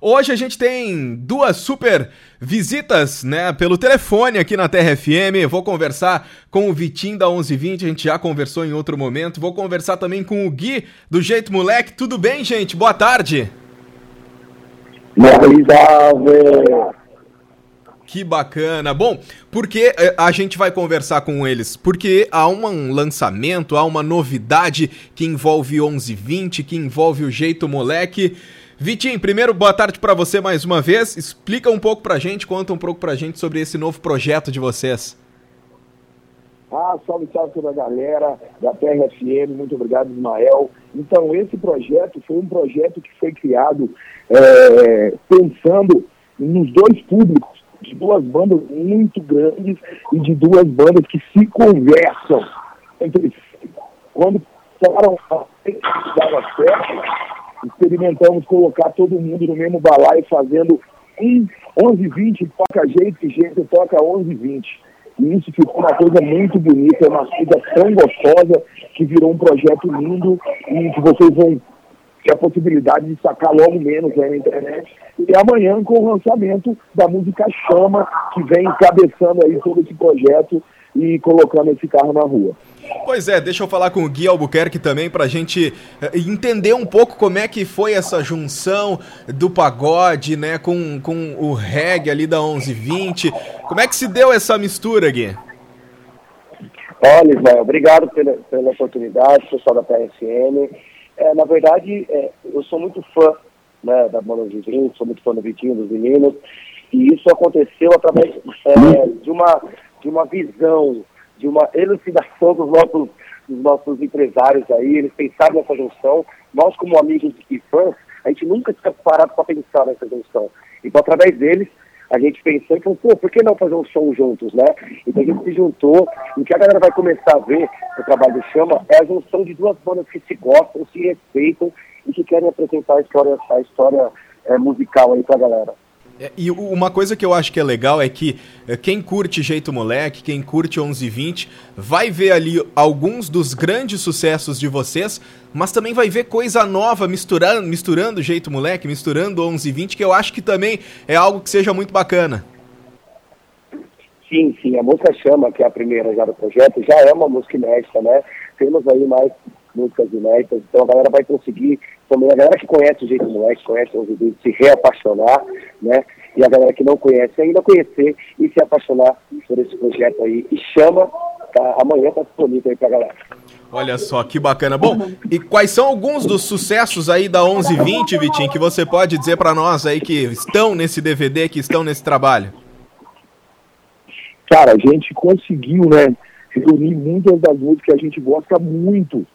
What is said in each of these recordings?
Hoje a gente tem duas super visitas, né, pelo telefone aqui na Terra FM. Vou conversar com o Vitinho da 1120, a gente já conversou em outro momento. Vou conversar também com o Gui do Jeito Moleque. Tudo bem, gente? Boa tarde. Que bacana. Bom, porque eh, a gente vai conversar com eles? Porque há um lançamento, há uma novidade que envolve 1120, que envolve o Jeito Moleque. Vitinho, primeiro, boa tarde para você mais uma vez. Explica um pouco pra gente, conta um pouco pra gente sobre esse novo projeto de vocês. Ah, salve, salve toda a galera da TRFM, muito obrigado, Ismael. Então, esse projeto foi um projeto que foi criado é, pensando nos dois públicos de duas bandas muito grandes e de duas bandas que se conversam entre si. Quando falaram dava certo, experimentamos colocar todo mundo no mesmo balaio fazendo um 11-20 toca jeito e jeito toca 11-20. E isso ficou uma coisa muito bonita, uma coisa tão gostosa que virou um projeto lindo e que vocês vão ter a possibilidade de sacar logo menos aí na internet e amanhã com o lançamento da música Chama, que vem cabeçando aí todo esse projeto e colocando esse carro na rua. Pois é, deixa eu falar com o Gui Albuquerque também para a gente eh, entender um pouco como é que foi essa junção do pagode, né, com, com o reggae ali da 1120. Como é que se deu essa mistura, Gui? Olha, Ismael, obrigado pela, pela oportunidade, pessoal da PSN. É, na verdade, é, eu sou muito fã né, da banda de Vinho, sou muito fã do Vitinho, dos meninos, e isso aconteceu através é, de, uma, de uma visão, de uma elucidação dos nossos, dos nossos empresários aí, eles pensaram nessa junção, nós como amigos e fãs, a gente nunca tinha parado para pensar nessa junção. Então, através deles, a gente pensou e falou, pô, por que não fazer um show juntos, né? Então a gente se juntou, e o que a galera vai começar a ver no trabalho do Chama é a junção de duas bandas que se gostam, se respeitam e que querem apresentar a história, a história é, musical aí pra galera. É, e uma coisa que eu acho que é legal é que é, quem curte Jeito Moleque, quem curte 1120, vai ver ali alguns dos grandes sucessos de vocês, mas também vai ver coisa nova misturando, misturando Jeito Moleque, misturando 1120, que eu acho que também é algo que seja muito bacana. Sim, sim, a música Chama, que é a primeira já do projeto, já é uma música inédita, né? Temos aí mais músicas inéditas, então a galera vai conseguir, também a galera que conhece o Jeito Moleque, conhece os vídeos, se reapaixonar, né? E a galera que não conhece ainda conhecer e se apaixonar por esse projeto aí. E chama, tá? amanhã tá disponível aí pra galera. Olha só, que bacana. Bom, e quais são alguns dos sucessos aí da 1120, Vitinho, que você pode dizer para nós aí que estão nesse DVD, que estão nesse trabalho? Cara, a gente conseguiu, né, reunir muitas das músicas que a gente gosta muito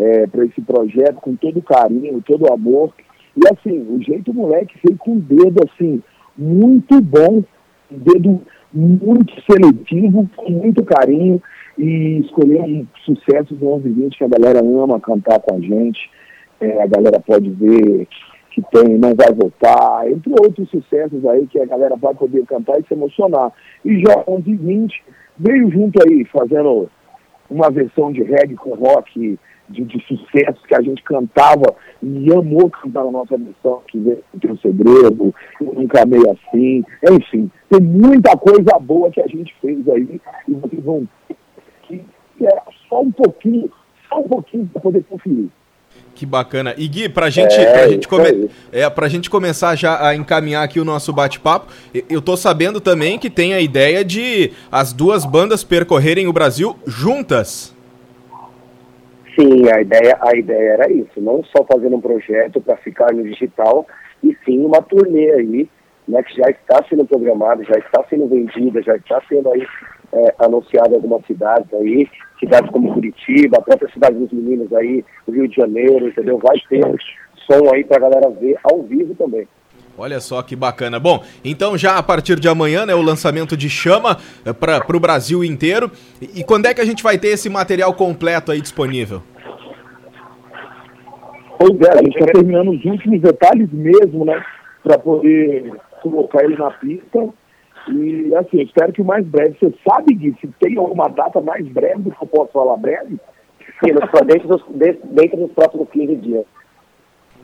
é, para esse projeto, com todo carinho, todo amor. E assim, o jeito moleque veio com o dedo assim, muito bom, um dedo muito seletivo, com muito carinho, e escolher um sucesso do 1120 que a galera ama cantar com a gente. É, a galera pode ver que tem Não Vai Voltar, entre outros sucessos aí que a galera vai poder cantar e se emocionar. E já 1120 veio junto aí, fazendo uma versão de reggae com rock de, de sucesso que a gente cantava e amou cantar na nossa missão, que veio o segredo, eu nunca amei assim, enfim, tem muita coisa boa que a gente fez aí e vocês vão que é só um pouquinho, só um pouquinho para poder conferir. Que bacana. E Gui, pra gente, é, pra, gente come... é, pra gente começar já a encaminhar aqui o nosso bate-papo, eu tô sabendo também que tem a ideia de as duas bandas percorrerem o Brasil juntas. Sim, a ideia, a ideia era isso, não só fazer um projeto para ficar no digital, e sim uma turnê aí, né, que já está sendo programada, já está sendo vendida, já está sendo aí é, anunciada em algumas cidades aí, cidades como Curitiba, a própria cidade dos meninos aí, Rio de Janeiro, entendeu? Vai ter som aí para a galera ver ao vivo também. Olha só que bacana. Bom, então já a partir de amanhã, né, o lançamento de Chama eh, para o Brasil inteiro. E, e quando é que a gente vai ter esse material completo aí disponível? Pois é, a gente está terminando os últimos detalhes mesmo, né, para poder colocar ele na pista. E assim, espero que o mais breve. Você sabe, Gui, se tem alguma data mais breve do que eu posso falar breve? Sim, dentro dos, dentro dos próximos 15 dias.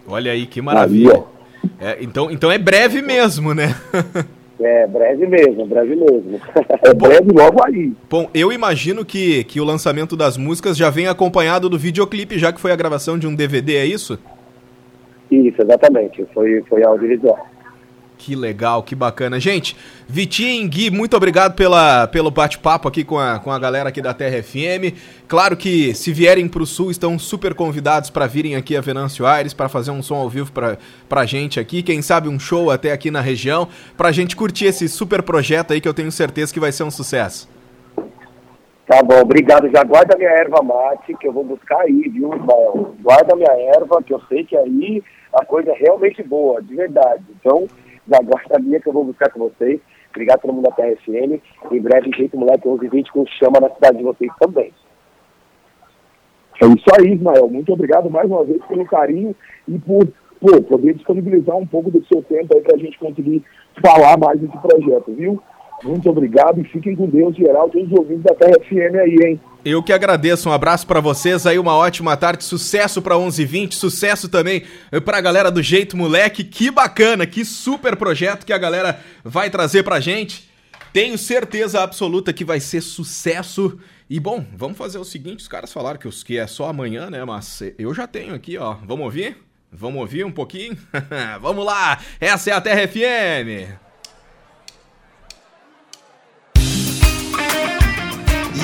Olha aí, que maravilha. Aí, É, então, então é breve mesmo, né? É, breve mesmo, breve mesmo. É breve logo aí. Bom, eu imagino que, que o lançamento das músicas já vem acompanhado do videoclipe, já que foi a gravação de um DVD, é isso? Isso, exatamente. Foi, foi audiovisual. Que legal, que bacana. Gente, Vitinho, Gui, muito obrigado pela, pelo bate-papo aqui com a, com a galera aqui da Terra FM. Claro que se vierem para o Sul, estão super convidados para virem aqui a Venâncio Aires para fazer um som ao vivo para a gente aqui. Quem sabe um show até aqui na região, para a gente curtir esse super projeto aí que eu tenho certeza que vai ser um sucesso. Tá bom, obrigado. Já guarda minha erva mate, que eu vou buscar aí, viu, Ismael? Guarda minha erva, que eu sei que aí a coisa é realmente boa, de verdade. Então, da Guarda Minha que eu vou buscar com vocês. Obrigado todo mundo da TRFM. Em breve, Jeito Moleque 1120 com chama na cidade de vocês também. É isso aí, Ismael. Muito obrigado mais uma vez pelo carinho e por pô, poder disponibilizar um pouco do seu tempo aí para a gente conseguir falar mais desse projeto, viu? Muito obrigado e fiquem com Deus, geral, todos os ouvintes da TRFM aí, hein? Eu que agradeço, um abraço para vocês aí, uma ótima tarde, sucesso para 1120, sucesso também para a galera do Jeito Moleque, que bacana, que super projeto que a galera vai trazer pra gente. Tenho certeza absoluta que vai ser sucesso. E bom, vamos fazer o seguinte, os caras falaram que, os, que é só amanhã, né, mas eu já tenho aqui, ó, vamos ouvir? Vamos ouvir um pouquinho? vamos lá, essa é a Terra FM.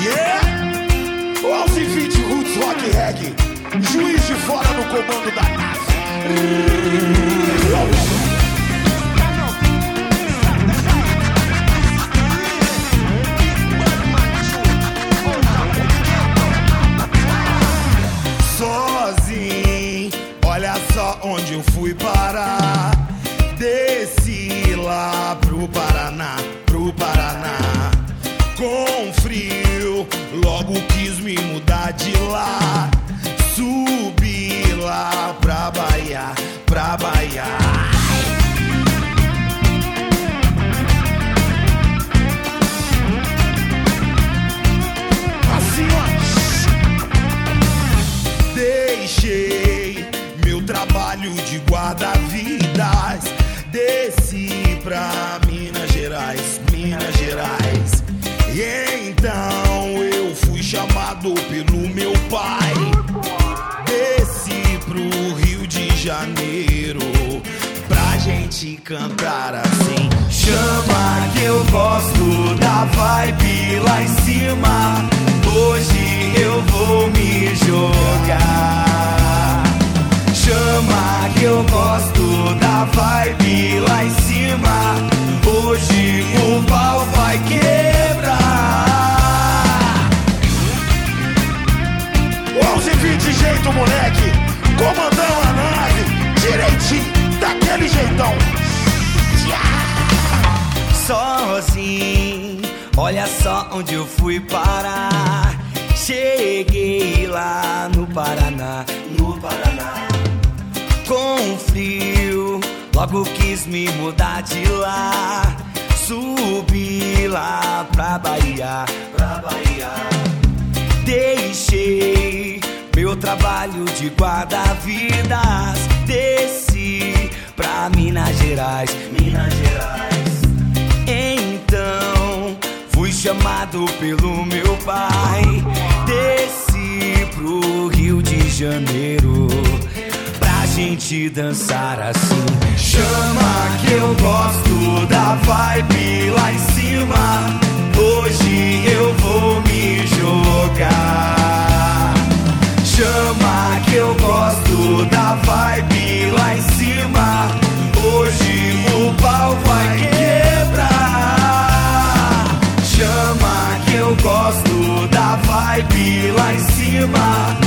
Yeah! 1120 Roots Rock Reggae. Juiz de fora no comando da nave. Sozinho, olha só onde eu fui parar. Desci lá pro Paraná. Pra Bahia. Assim, ó. Deixei meu trabalho de guarda-vidas. Desci pra Minas Gerais, Minas Gerais. E então eu fui chamado pelo meu pai. Desci pro Rio Janeiro pra gente cantar assim. Chama que eu gosto da vibe lá em cima. Hoje eu vou me jogar. Chama que eu gosto da vibe lá em cima. Hoje o pau vai quebrar. 11 20 jeito, moleque. Comandão daquele jeitão. Sozinho, olha só onde eu fui parar. Cheguei lá no Paraná, no Paraná com frio. Logo quis me mudar de lá. Subi lá pra Bahia, pra Bahia. Deixei meu trabalho de guarda-vidas. Desci pra Minas Gerais, Minas Gerais. Então fui chamado pelo meu pai. Desci pro Rio de Janeiro pra gente dançar assim. Chama que eu gosto da vibe lá em cima. Hoje eu vou me jogar. Gosto da vibe lá em cima. Hoje o pau vai quebrar. Chama que eu gosto da vibe lá em cima.